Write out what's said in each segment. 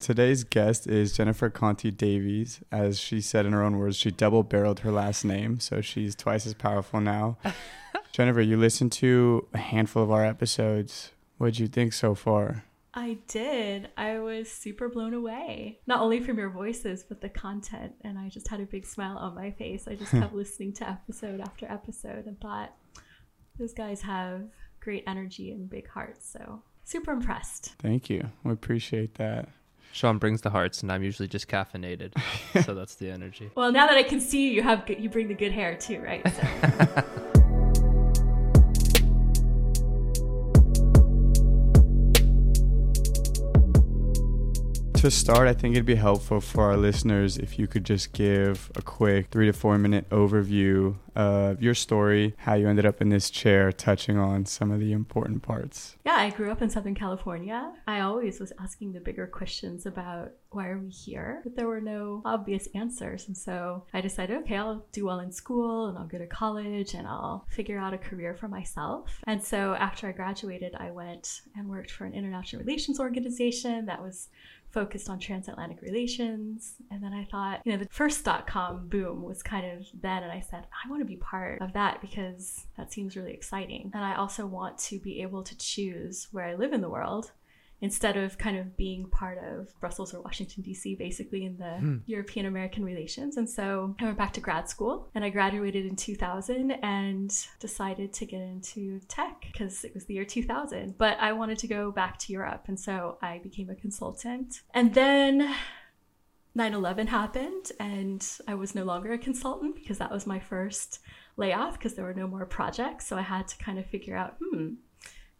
Today's guest is Jennifer Conti Davies. As she said in her own words, she double barreled her last name, so she's twice as powerful now. Jennifer, you listened to a handful of our episodes. What'd you think so far? I did. I was super blown away. Not only from your voices, but the content. And I just had a big smile on my face. I just kept listening to episode after episode and thought, those guys have great energy and big hearts. So super impressed. Thank you. We appreciate that. Sean brings the hearts, and I'm usually just caffeinated, so that's the energy. Well, now that I can see you, you have good, you bring the good hair too, right? So. To start, I think it'd be helpful for our listeners if you could just give a quick three to four minute overview of your story, how you ended up in this chair, touching on some of the important parts. Yeah, I grew up in Southern California. I always was asking the bigger questions about why are we here? But there were no obvious answers. And so I decided, okay, I'll do well in school and I'll go to college and I'll figure out a career for myself. And so after I graduated, I went and worked for an international relations organization that was focused on transatlantic relations. And then I thought, you know, the first dot com boom was kind of then. And I said, I want to be part of that because that seems really exciting. And I also want to be able to choose where I live in the world instead of kind of being part of Brussels or Washington, D.C., basically in the hmm. European American relations. And so I went back to grad school and I graduated in 2000 and decided to get into tech because it was the year 2000. But I wanted to go back to Europe. And so I became a consultant. And then 9 11 happened and I was no longer a consultant because that was my first layoff because there were no more projects. So I had to kind of figure out, hmm,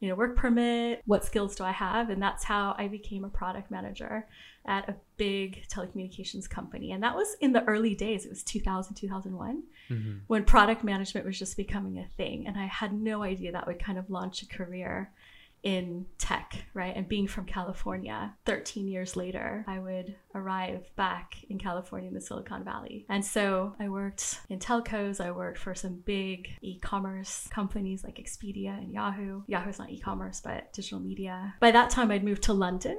you know, work permit, what skills do I have? And that's how I became a product manager at a big telecommunications company. And that was in the early days, it was 2000, 2001, mm-hmm. when product management was just becoming a thing. And I had no idea that would kind of launch a career in tech, right? And being from California, 13 years later, I would arrive back in California in the Silicon Valley. And so I worked in telcos, I worked for some big e commerce companies like Expedia and Yahoo. Yahoo's not e commerce, but digital media. By that time, I'd moved to London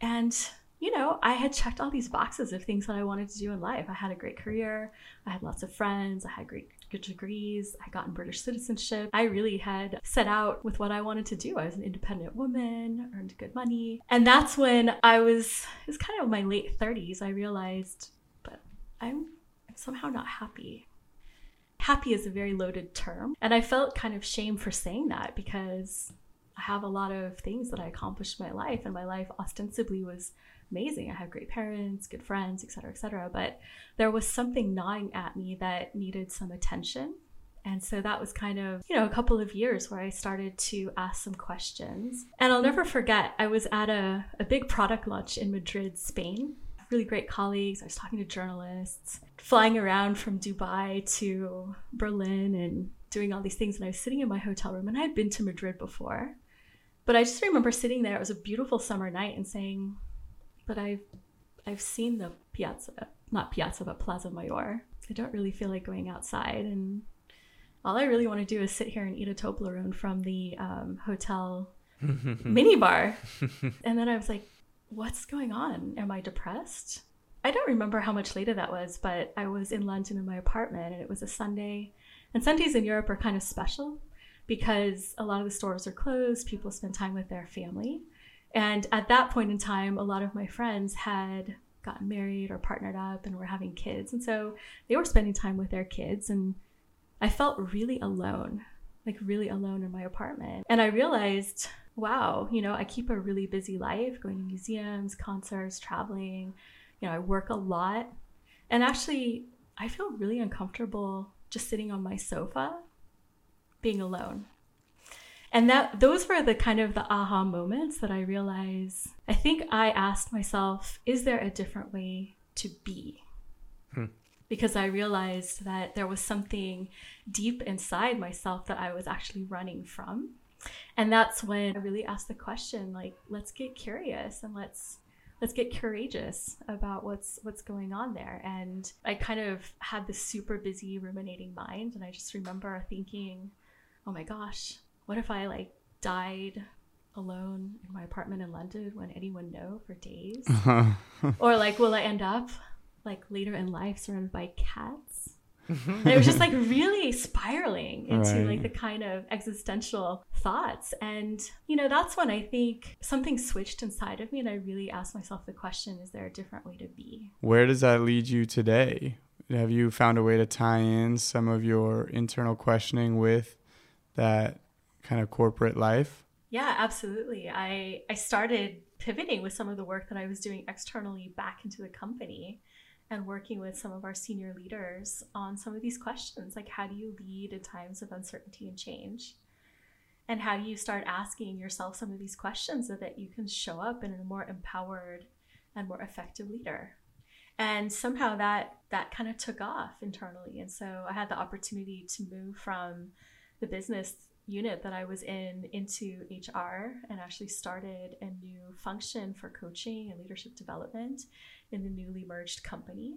and you know, I had checked all these boxes of things that I wanted to do in life. I had a great career, I had lots of friends, I had great degrees, I got in British citizenship. I really had set out with what I wanted to do. I was an independent woman, earned good money. And that's when I was, it was kind of my late 30s, I realized, but I'm somehow not happy. Happy is a very loaded term. And I felt kind of shame for saying that because I have a lot of things that I accomplished in my life, and my life ostensibly was amazing. I had great parents, good friends, etc., etc. But there was something gnawing at me that needed some attention. And so that was kind of, you know, a couple of years where I started to ask some questions. And I'll never forget, I was at a, a big product launch in Madrid, Spain. Really great colleagues. I was talking to journalists, flying around from Dubai to Berlin and doing all these things. And I was sitting in my hotel room and I had been to Madrid before. But I just remember sitting there, it was a beautiful summer night, and saying, but I've I've seen the piazza, not piazza, but Plaza Mayor. I don't really feel like going outside, and all I really want to do is sit here and eat a Toblerone from the um, hotel minibar. and then I was like, "What's going on? Am I depressed?" I don't remember how much later that was, but I was in London in my apartment, and it was a Sunday. And Sundays in Europe are kind of special because a lot of the stores are closed. People spend time with their family. And at that point in time, a lot of my friends had gotten married or partnered up and were having kids. And so they were spending time with their kids. And I felt really alone, like really alone in my apartment. And I realized, wow, you know, I keep a really busy life going to museums, concerts, traveling. You know, I work a lot. And actually, I feel really uncomfortable just sitting on my sofa being alone and that those were the kind of the aha moments that i realized i think i asked myself is there a different way to be? Hmm. because i realized that there was something deep inside myself that i was actually running from. And that's when i really asked the question like let's get curious and let's let's get courageous about what's what's going on there. And i kind of had this super busy ruminating mind. And i just remember thinking oh my gosh what if I like died alone in my apartment in London? Would anyone know for days? Uh-huh. or like, will I end up like later in life surrounded by cats? and it was just like really spiraling into Right. like the kind of existential thoughts and you know that's when i think something switched inside of me and i really asked myself the question is there a different way to be Where does that lead you today? Have you found a way to tie in some of your internal questioning with that kind of corporate life? yeah absolutely. I i started pivoting with some of the work that i was doing externally back into the company and working with some of our senior leaders on some of these questions like how do you lead in times of uncertainty and change? And how do you start asking yourself some of these questions so that you can show up in a more empowered and more effective leader? And somehow that that kind of took off internally. And so i had the opportunity to move from the business unit that i was in into hr and actually started a new function for coaching and leadership development in the newly merged company.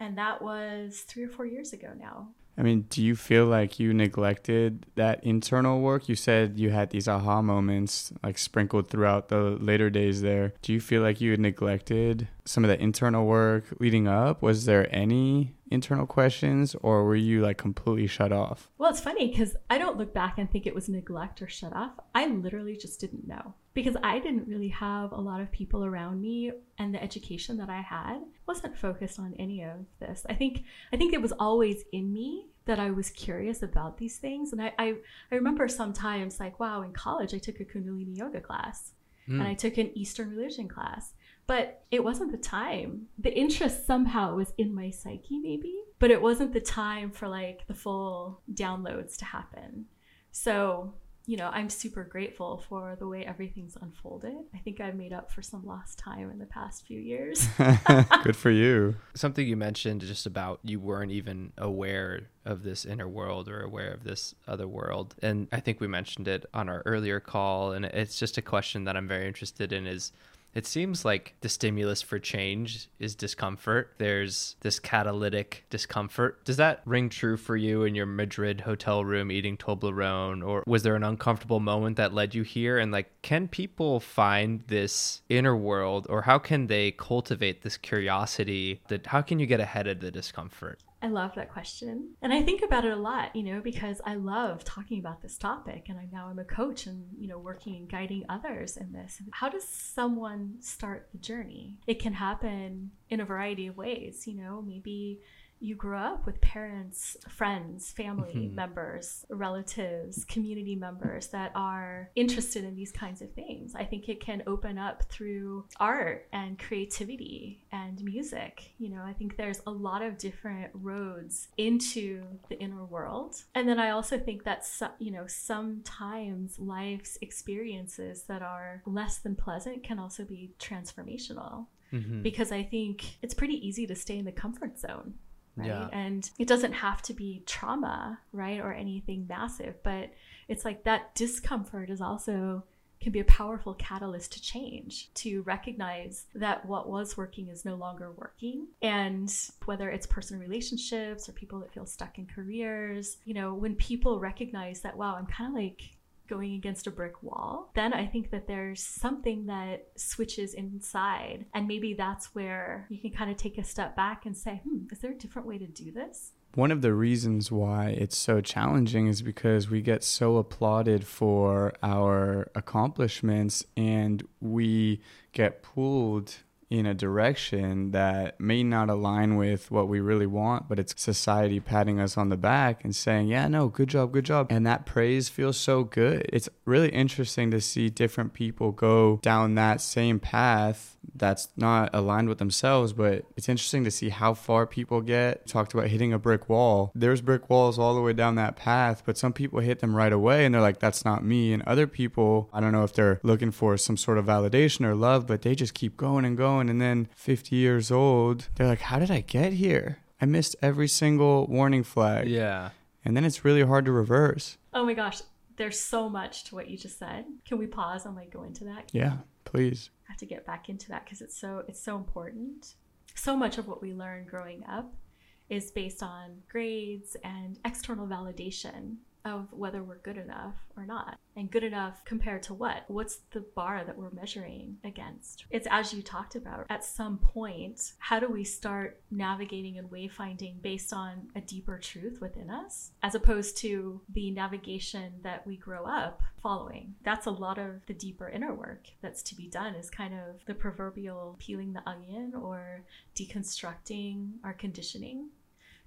And that was three or four years ago now I mean, do you feel like you neglected that internal work? You said you had these aha moments like sprinkled throughout the later days there. Do you feel like you had neglected some of the internal work leading up? Was there any internal questions or were you like completely shut off? Well, it's funny because I don't look back and think it was neglect or shut off. I literally just didn't know because I didn't really have a lot of people around me, and the education that I had wasn't focused on any of this. I think I think it was always in me that I was curious about these things, and I I, I remember sometimes like, wow, in college I took a Kundalini yoga class, and hmm. I took an Eastern religion class. But it wasn't the time. The interest somehow was in my psyche, maybe, but it wasn't the time for like the full downloads to happen. So, you know, I'm super grateful for the way everything's unfolded. I think I've made up for some lost time in the past few years. Good for you. Something you mentioned just about you weren't even aware of this inner world or aware of this other world. And I think we mentioned it on our earlier call. And it's just a question that I'm very interested in is it seems like the stimulus for change is discomfort. There's this catalytic discomfort. Does that ring true for you in your Madrid hotel room eating Toblerone? Or was there an uncomfortable moment that led you here? And like, can people find this inner world or how can they cultivate this curiosity? That how can you get ahead of the discomfort? I love that question. And I think about it a lot, you know, because I love talking about this topic and I now I'm a coach and, you know, working and guiding others in this. How does someone start the journey? It can happen in a variety of ways, you know, maybe you grew up with parents, friends, family mm-hmm. members, relatives, community members that are interested in these kinds of things. I think it can open up through art and creativity and music. You know, I think there's a lot of different roads into the inner world. And then I also think that, you know, sometimes life's experiences that are less than pleasant can also be transformational mm-hmm. because I think it's pretty easy to stay in the comfort zone right? Yeah. And it doesn't have to be trauma, right? Or anything massive, but it's like that discomfort is also can be a powerful catalyst to change, to recognize that what was working is no longer working. And whether it's personal relationships or people that feel stuck in careers, you know, when people recognize that, wow, I'm kind of like going against a brick wall, then I think that there's something that switches inside. And maybe that's where you can kind of take a step back and say, hmm, is there a different way to do this? One of the reasons why it's so challenging is because we get so applauded for our accomplishments and we get pulled in a direction that may not align with what we really want, but it's society patting us on the back and saying, Yeah, no, good job, good job. And that praise feels so good. It's really interesting to see different people go down that same path that's not aligned with themselves, but it's interesting to see how far people get. Talked about hitting a brick wall. There's brick walls all the way down that path, but some people hit them right away and they're like, that's not me. And other people, I don't know if they're looking for some sort of validation or love, but they just keep going and going. And then 50 years old, they're like, how did I get here? I missed every single warning flag. Yeah. And then it's really hard to reverse. Oh my gosh, there's so much to what you just said. Can we pause and like go into that? Yeah, please. I have to get back into that because it's so it's so important. So much of what we learn growing up is based on grades and external validation of whether we're good enough or not. And good enough compared to what? What's the bar that we're measuring against? It's as you talked about, at some point, how do we start navigating and wayfinding based on a deeper truth within us, as opposed to the navigation that we grow up following? That's a lot of the deeper inner work that's to be done, is kind of the proverbial peeling the onion or deconstructing our conditioning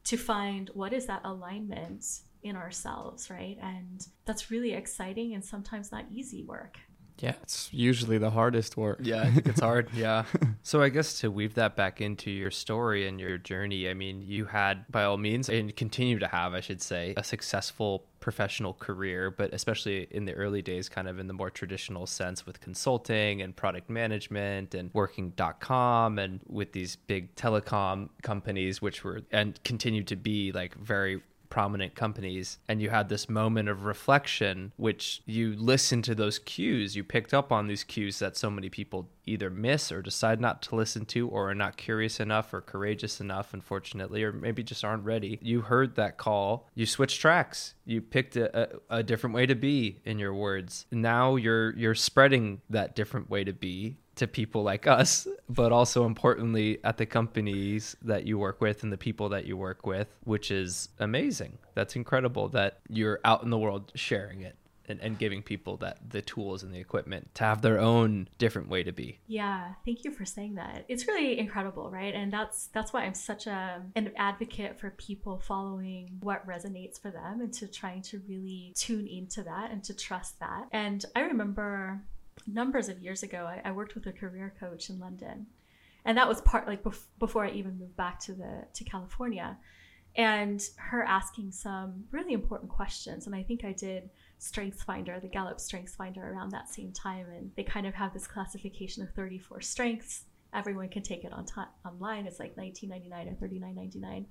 to find what is that alignment in ourselves, right? And that's really exciting and sometimes not easy work. Yeah, it's usually the hardest work. Yeah, I think it's hard. Yeah. so I guess to weave that back into your story and your journey, I mean, you had by all means and continue to have, I should say, a successful professional career, but especially in the early days, kind of in the more traditional sense with consulting and product management and working.com and with these big telecom companies, which were and continue to be like very prominent companies and you had this moment of reflection which you listened to those cues. You picked up on these cues that so many people either miss or decide not to listen to or are not curious enough or courageous enough unfortunately or maybe just aren't ready. You heard that call. You switched tracks. You picked a, a, a different way to be in your words. Now you're you're spreading that different way to be to people like us, but also importantly at the companies that you work with and the people that you work with, which is amazing. That's incredible that you're out in the world sharing it. And, and giving people that the tools and the equipment to have their own different way to be yeah thank you for saying that it's really incredible right and that's that's why i'm such a an advocate for people following what resonates for them and to trying to really tune into that and to trust that and i remember numbers of years ago, I, I, worked with a career coach in London, and that was part like bef- before I even moved back to the to California, and her asking some really important questions. And I think I did Strengths Finder, the Gallup Strengths Finder, around that same time, and they kind of have this classification of 34 strengths. Everyone can take it on t- online. It's like 19.99 or 39.99,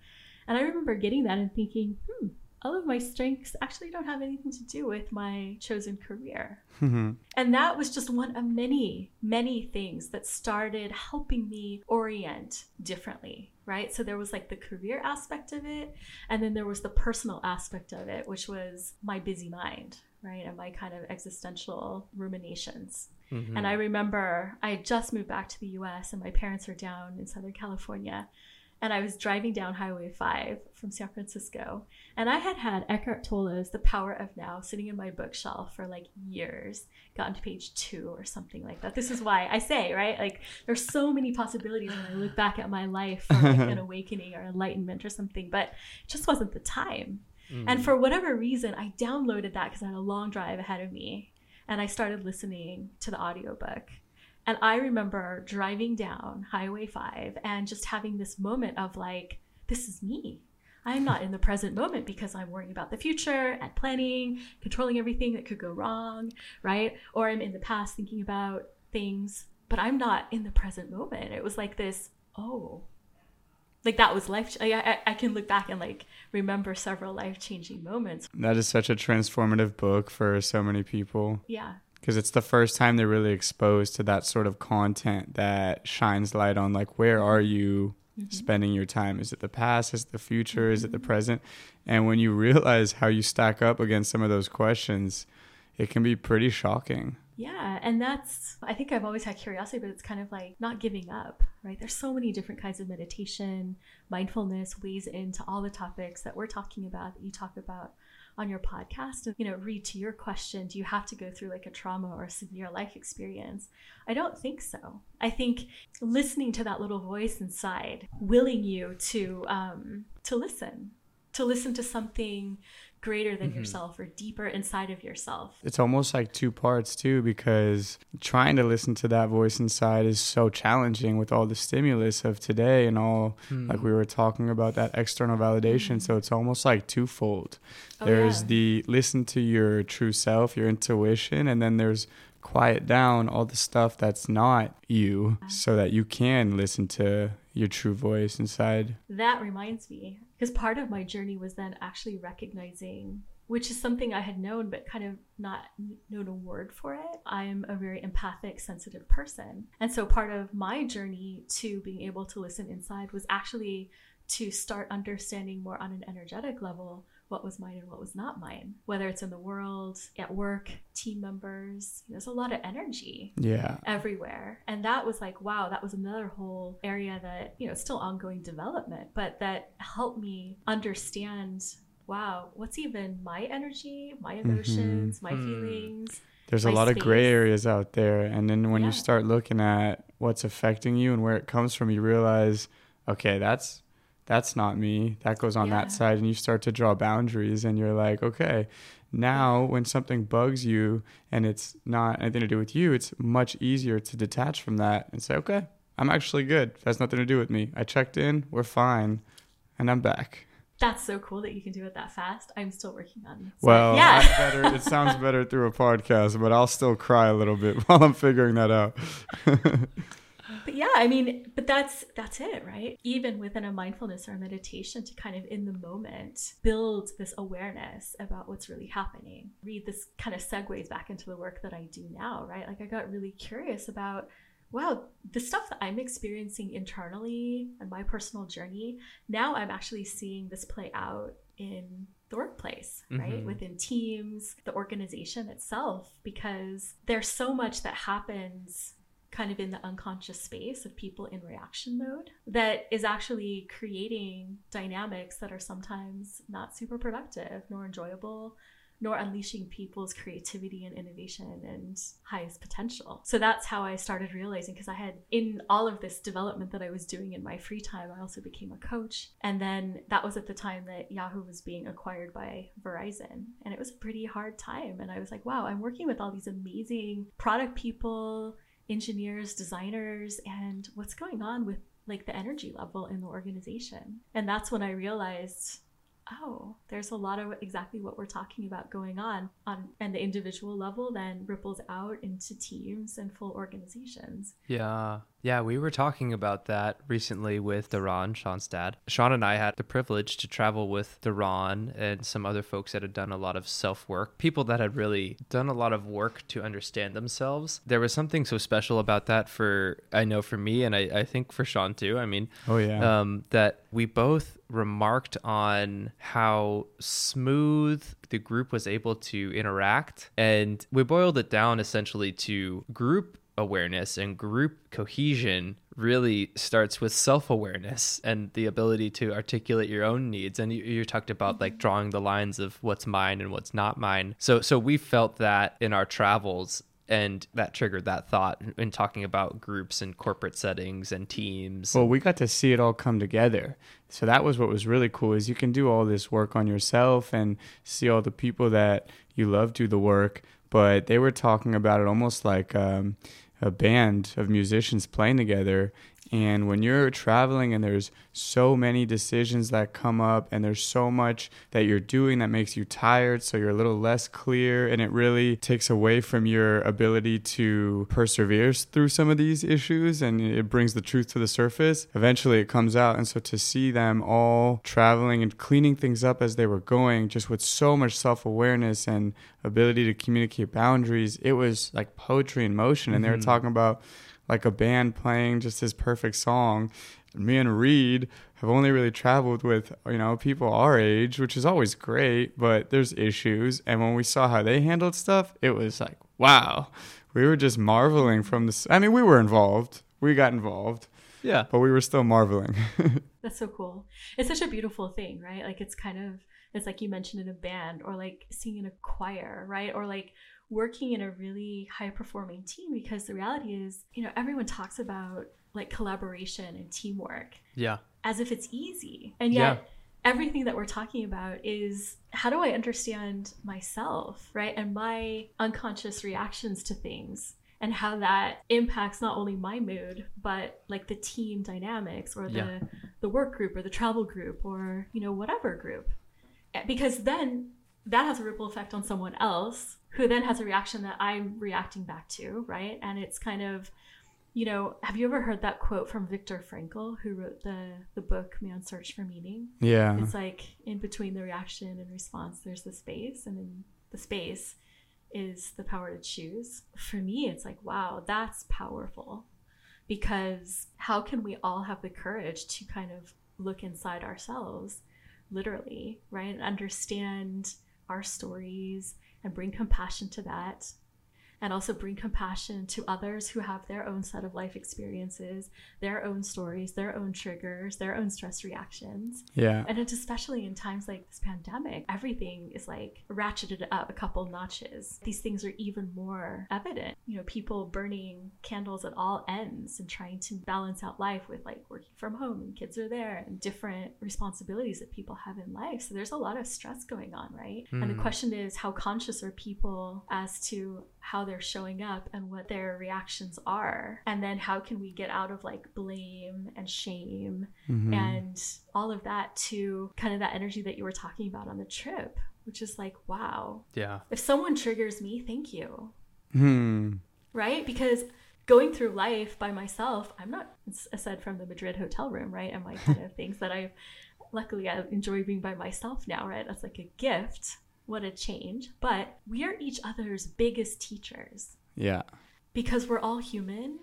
and I remember getting that and thinking, hmm all of my strengths actually don't have anything to do with my chosen career. Mm-hmm. And that was just one of many, many things that started helping me orient differently, right? So there was like the career aspect of it, and then there was the personal aspect of it, which was my busy mind, right? And my kind of existential ruminations. Mm-hmm. And I remember I had just moved back to the US, and my parents were down in Southern California and I was driving down Highway 5 from San Francisco. And I had had Eckhart Tolle's The Power of Now sitting in my bookshelf for like years, gotten to page two or something like that. This is why I say, right? Like, there's so many possibilities when I look back at my life for like an awakening or enlightenment or something, but it just wasn't the time. Mm. And for whatever reason, I downloaded that because I had a long drive ahead of me. And I started listening to the audiobook. And I remember driving down Highway 5 and just having this moment of like, this is me. I'm not in the present moment because I'm worrying about the future and planning, controlling everything that could go wrong, right? Or I'm in the past thinking about things, but I'm not in the present moment. It was like this, oh, like that was life. I, I, I can look back and like remember several life changing moments. That is such a transformative book for so many people. Yeah because it's the first time they're really exposed to that sort of content that shines light on like where are you mm-hmm. spending your time is it the past is it the future mm-hmm. is it the mm-hmm. present and when you realize how you stack up against some of those questions it can be pretty shocking yeah and that's i think i've always had curiosity but it's kind of like not giving up right there's so many different kinds of meditation mindfulness ways into all the topics that we're talking about that you talk about on your podcast you know Reed to your question do you have to go through like a trauma or a severe life experience? I don't think so. I think listening to that little voice inside willing you to um to listen to listen to something greater than mm-hmm. yourself or deeper inside of yourself. It's almost like two parts too because trying to listen to that voice inside is so challenging with all the stimulus of today and all mm. like we were talking about that external validation mm. so it's almost like twofold. Oh, there's yeah. the listen to your true self, your intuition and then there's quiet down all the stuff that's not you so that you can listen to your true voice inside. That reminds me because part of my journey was then actually recognizing which is something I had known but kind of not known a word for it. I'm a very empathic, sensitive person. And so part of my journey to being able to listen inside was actually to start understanding more on an energetic level what was mine and what was not mine, whether it's in the world, at work, team members. There's a lot of energy Yeah. everywhere. And that was like, wow, that was another whole area that, you know, it's still ongoing development, but that helped me understand, wow, what's even my energy, my emotions, my Hmm. feelings. There's a my lot of gray areas out there. And then when Yeah. you start looking at what's affecting you and where it comes from, you realize, okay, that's that's not me. That goes on Yeah. that side. And you start to draw boundaries and you're like, okay, now when something bugs you and it's not anything to do with you, it's much easier to detach from that and say, okay, I'm actually good. It has nothing to do with me. I checked in, we're fine, and I'm back. That's so cool that you can do it that fast. I'm still working on so- Well, yeah. Better. It sounds better through a podcast, but I'll still cry a little bit while I'm figuring that out. Yeah, I mean, but that's that's it, right? Even within a mindfulness or a meditation to kind of in the moment build this awareness about what's really happening. Reed this kind of segues back into the work that I do now, right? Like I got really curious about wow, the stuff that I'm experiencing internally and my personal journey, now I'm actually seeing this play out in the workplace, right? Mhm. Within teams, the organization itself, because there's so much that happens kind of in the unconscious space of people in reaction mode that is actually creating dynamics that are sometimes not super productive nor enjoyable nor unleashing people's creativity and innovation and highest potential. So that's how I started realizing because I had in all of this development that I was doing in my free time, I also became a coach. And then that was at the time that Yahoo was being acquired by Verizon. And it was a pretty hard time. And I was like, wow, I'm working with all these amazing product people, engineers, designers, and what's going on with like the energy level in the organization. And that's when I realized oh, there's a lot of exactly what we're talking about going on on and the individual level then ripples out into teams and full organizations. Yeah. Yeah, we were talking about that recently with Daron, Sean's dad. Sean and I had the privilege to travel with Daron and some other folks that had done a lot of self work, people that had really done a lot of work to understand themselves. There was something so special about that for, I know for me, and I, I think for Sean too. I mean, Oh yeah. um, that we both remarked on how smooth the group was able to interact. And we boiled it down essentially to group awareness and group cohesion really starts with self-awareness and the ability to articulate your own needs. And you, you talked about like drawing the lines of what's mine and what's not mine. So so we felt that in our travels and that triggered that thought in talking about groups and corporate settings and teams. Well, we got to see it all come together. So that was what was really cool is you can do all this work on yourself and see all the people that you love do the work, but they were talking about it almost like um, a band of musicians playing together. And when you're traveling and there's so many decisions that come up and there's so much that you're doing that makes you tired, so you're a little less clear, and it really takes away from your ability to persevere through some of these issues and it brings the truth to the surface. Eventually it comes out. And so to see them all traveling and cleaning things up as they were going, just with so much self awareness and ability to communicate boundaries, it was like poetry in motion. And they were Mhm. talking about like a band playing just this perfect song. Me and Reed have only really traveled with you know people our age, which is always great, but there's issues. And when we saw how they handled stuff, it was like wow, we were just marveling from this. I mean, we were involved, we got involved, yeah but we were still marveling. That's so cool. It's such a beautiful thing, right? Like it's kind of it's like you mentioned in a band or like singing in a choir, right? Or like working in a really high performing team because the reality is, you know, everyone talks about like collaboration and teamwork yeah as if it's easy. And yet Yeah. everything that we're talking about is how do I understand myself, right? And my unconscious reactions to things and how that impacts not only my mood, but like the team dynamics or the Yeah. the work group or the travel group or, you know, whatever group. Because then that has a ripple effect on someone else who then has a reaction that I'm reacting back to, right? And it's kind of you know, have you ever heard that quote from Viktor Frankl, who wrote the the book Man's Search for Meaning? yeah, It's like in between the reaction and response, there's the space, and then the space is the power to choose. For me, it's like, wow, that's powerful. Because how can we all have the courage to kind of look inside ourselves, literally, right? And understand our stories and bring compassion to that and also bring compassion to others who have their own set of life experiences, their own stories, their own triggers, their own stress reactions. Yeah. And it's especially in times like this pandemic, everything is like ratcheted up a couple notches. These things are even more evident. You know, people burning candles at all ends and trying to balance out life with like working from home and kids are there and different responsibilities that people have in life. So there's a lot of stress going on, right? Mm. And the question is, how conscious are people as to how they're showing up and what their reactions are. And then how can we get out of like blame and shame mm-hmm. and all of that to kind of that energy that you were talking about on the trip which is like wow. Yeah. If someone triggers me thank you. Hmm. right? Because going through life by myself i'm not aside from the madrid hotel room right? And my kind of things that i luckily i enjoy being by myself now right? That's like a gift what a change. But we are each other's biggest teachers. Yeah. Because we're all human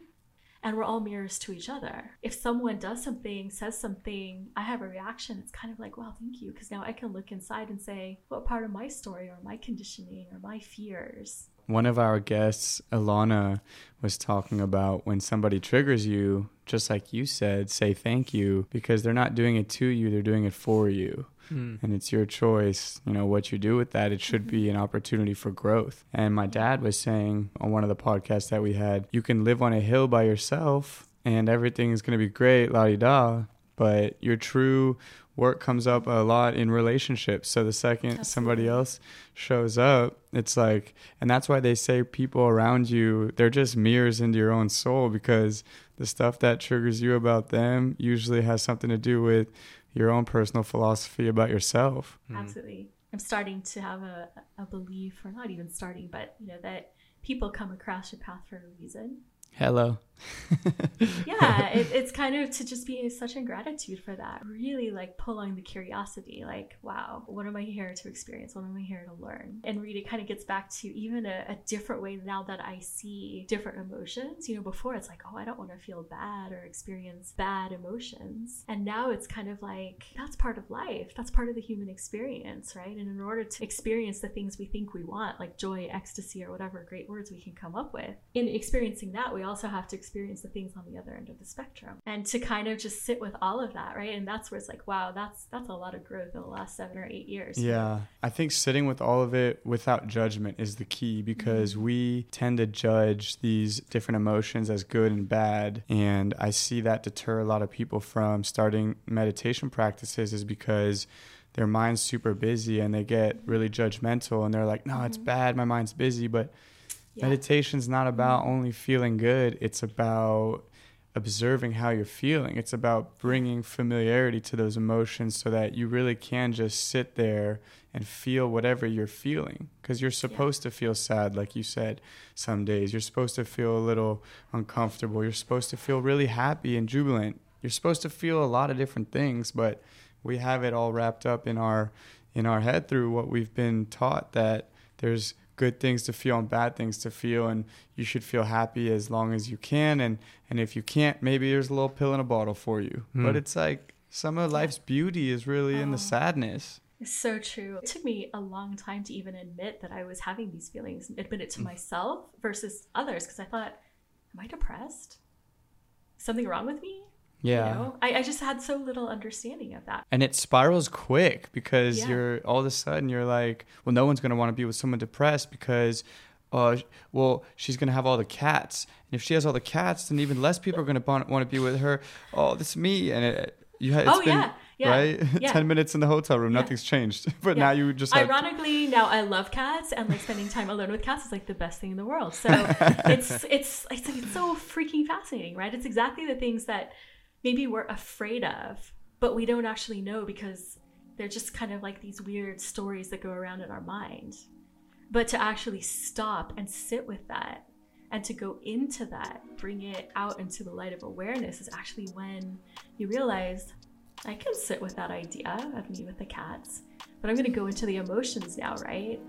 and we're all mirrors to each other. If someone does something, says something, I have a reaction, it's kind of like, well, thank you. Because now I can look inside and say, what part of my story or my conditioning or my fears one of our guests, Alana, was talking about when somebody triggers you, just like you said, say thank you because they're not doing it to you, they're doing it for you. Mm. And it's your choice, you know, what you do with that. It should be an opportunity for growth. And my dad was saying on one of the podcasts that we had, you can live on a hill by yourself and everything is going to be great, la di da. But your true work comes up a lot in relationships. So the second Absolutely. somebody else shows up, it's like, and that's why they say people around you, they're just mirrors into your own soul because the stuff that triggers you about them usually has something to do with your own personal philosophy about yourself. Mm-hmm. Absolutely. I'm starting to have a, a belief, or not even starting, but you know, that people come across your path for a reason. Hello. yeah, it, it's kind of to just be such ingratitude for that. Really like pulling the curiosity, like, wow, what am I here to experience? What am I here to learn? And really kind of gets back to even a, a different way now that I see different emotions. You know, before it's like, oh, I don't want to feel bad or experience bad emotions. And now it's kind of like, that's part of life. That's part of the human experience, right? And in order to experience the things we think we want, like joy, ecstasy, or whatever great words we can come up with, in experiencing that, we also have to experience the things on the other end of the spectrum. And to kind of just sit with all of that right? And that's where it's like wow that's that's a lot of growth in the last seven or eight years. Yeah. I think sitting with all of it without judgment is the key because mm-hmm. we tend to judge these different emotions as good and bad. And i see that deter a lot of people from starting meditation practices is because their mind's super busy and they get really judgmental and they're like no mm-hmm. it's bad. My mind's busy. But yeah. Meditation's not about mm-hmm. only feeling good, it's about observing how you're feeling. It's about bringing familiarity to those emotions so that you really can just sit there and feel whatever you're feeling. Because you're supposed yeah. to feel sad, like you said, some days. You're supposed to feel a little uncomfortable. You're supposed to feel really happy and jubilant. You're supposed to feel a lot of different things, but we have it all wrapped up in our in our head through what we've been taught that there's good things to feel and bad things to feel and you should feel happy as long as you can and and if you can't maybe there's a little pill in a bottle for you mm. but it's like some of life's beauty is really oh. in the oh. sadness it's so true. It took me a long time to even admit that I was having these feelings, admit it to mm. myself versus others, because I thought, am I depressed? Something wrong with me? Yeah. You know? I, I just had so little understanding of that. And it spirals quick because yeah. you're all of a sudden you're like, well, no one's going to want to be with someone depressed because, uh, well, she's going to have all the cats. And if she has all the cats, then even less people are going to want to be with her. Oh, this is me. And it, you had, oh, been, yeah. Yeah. Right? Yeah. 10 minutes in the hotel room, yeah. nothing's changed. But now you just. Ironically, now I love cats and like spending time alone with cats is like the best thing in the world. So it's, it's, it's, it's so freaking fascinating, right? It's exactly the things that maybe we're afraid of, but we don't actually know because they're just kind of like these weird stories that go around in our mind. But to actually stop and sit with that and to go into that, bring it out into the light of awareness is actually when you realize I can sit with that idea of me with the cats, but I'm going to go into the emotions now, right?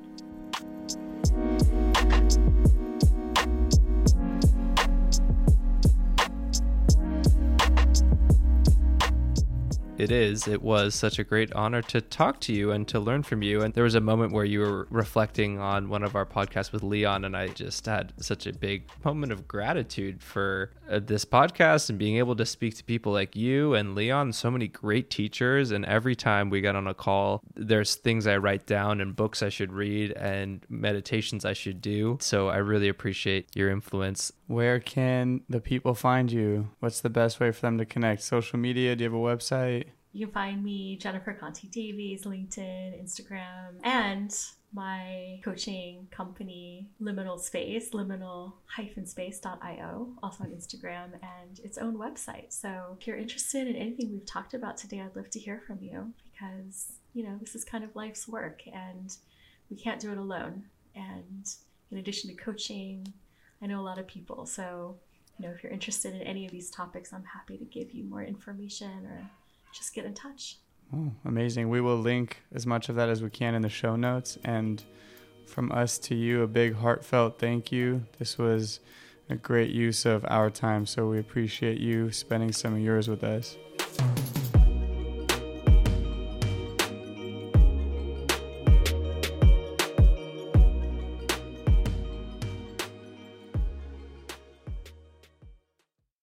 It is, it was such a great honor to talk to you and to learn from you. And there was a moment where you were reflecting on one of our podcasts with Leon, and I just had such a big moment of gratitude for uh, this podcast and being able to speak to people like you and Leon, so many great teachers. And every time we get on a call, there's things I write down and books I should read and meditations I should do. So I really appreciate your influence. Where can the people find you? What's the best way for them to connect? Social media? Do you have a website? You can find me, Jennifer Conti Davies, LinkedIn, Instagram, and my coaching company, Liminal Space, liminal-space.io, also on Instagram, and its own website. So if you're interested in anything we've talked about today, I'd love to hear from you because, you know, this is kind of life's work and we can't do it alone. And in addition to coaching, I know a lot of people. So, you know, if you're interested in any of these topics, I'm happy to give you more information or just get in touch. Oh, amazing. We will link as much of that as we can in the show notes. And from us to you, a big heartfelt thank you. This was a great use of our time. So we appreciate you spending some of yours with us.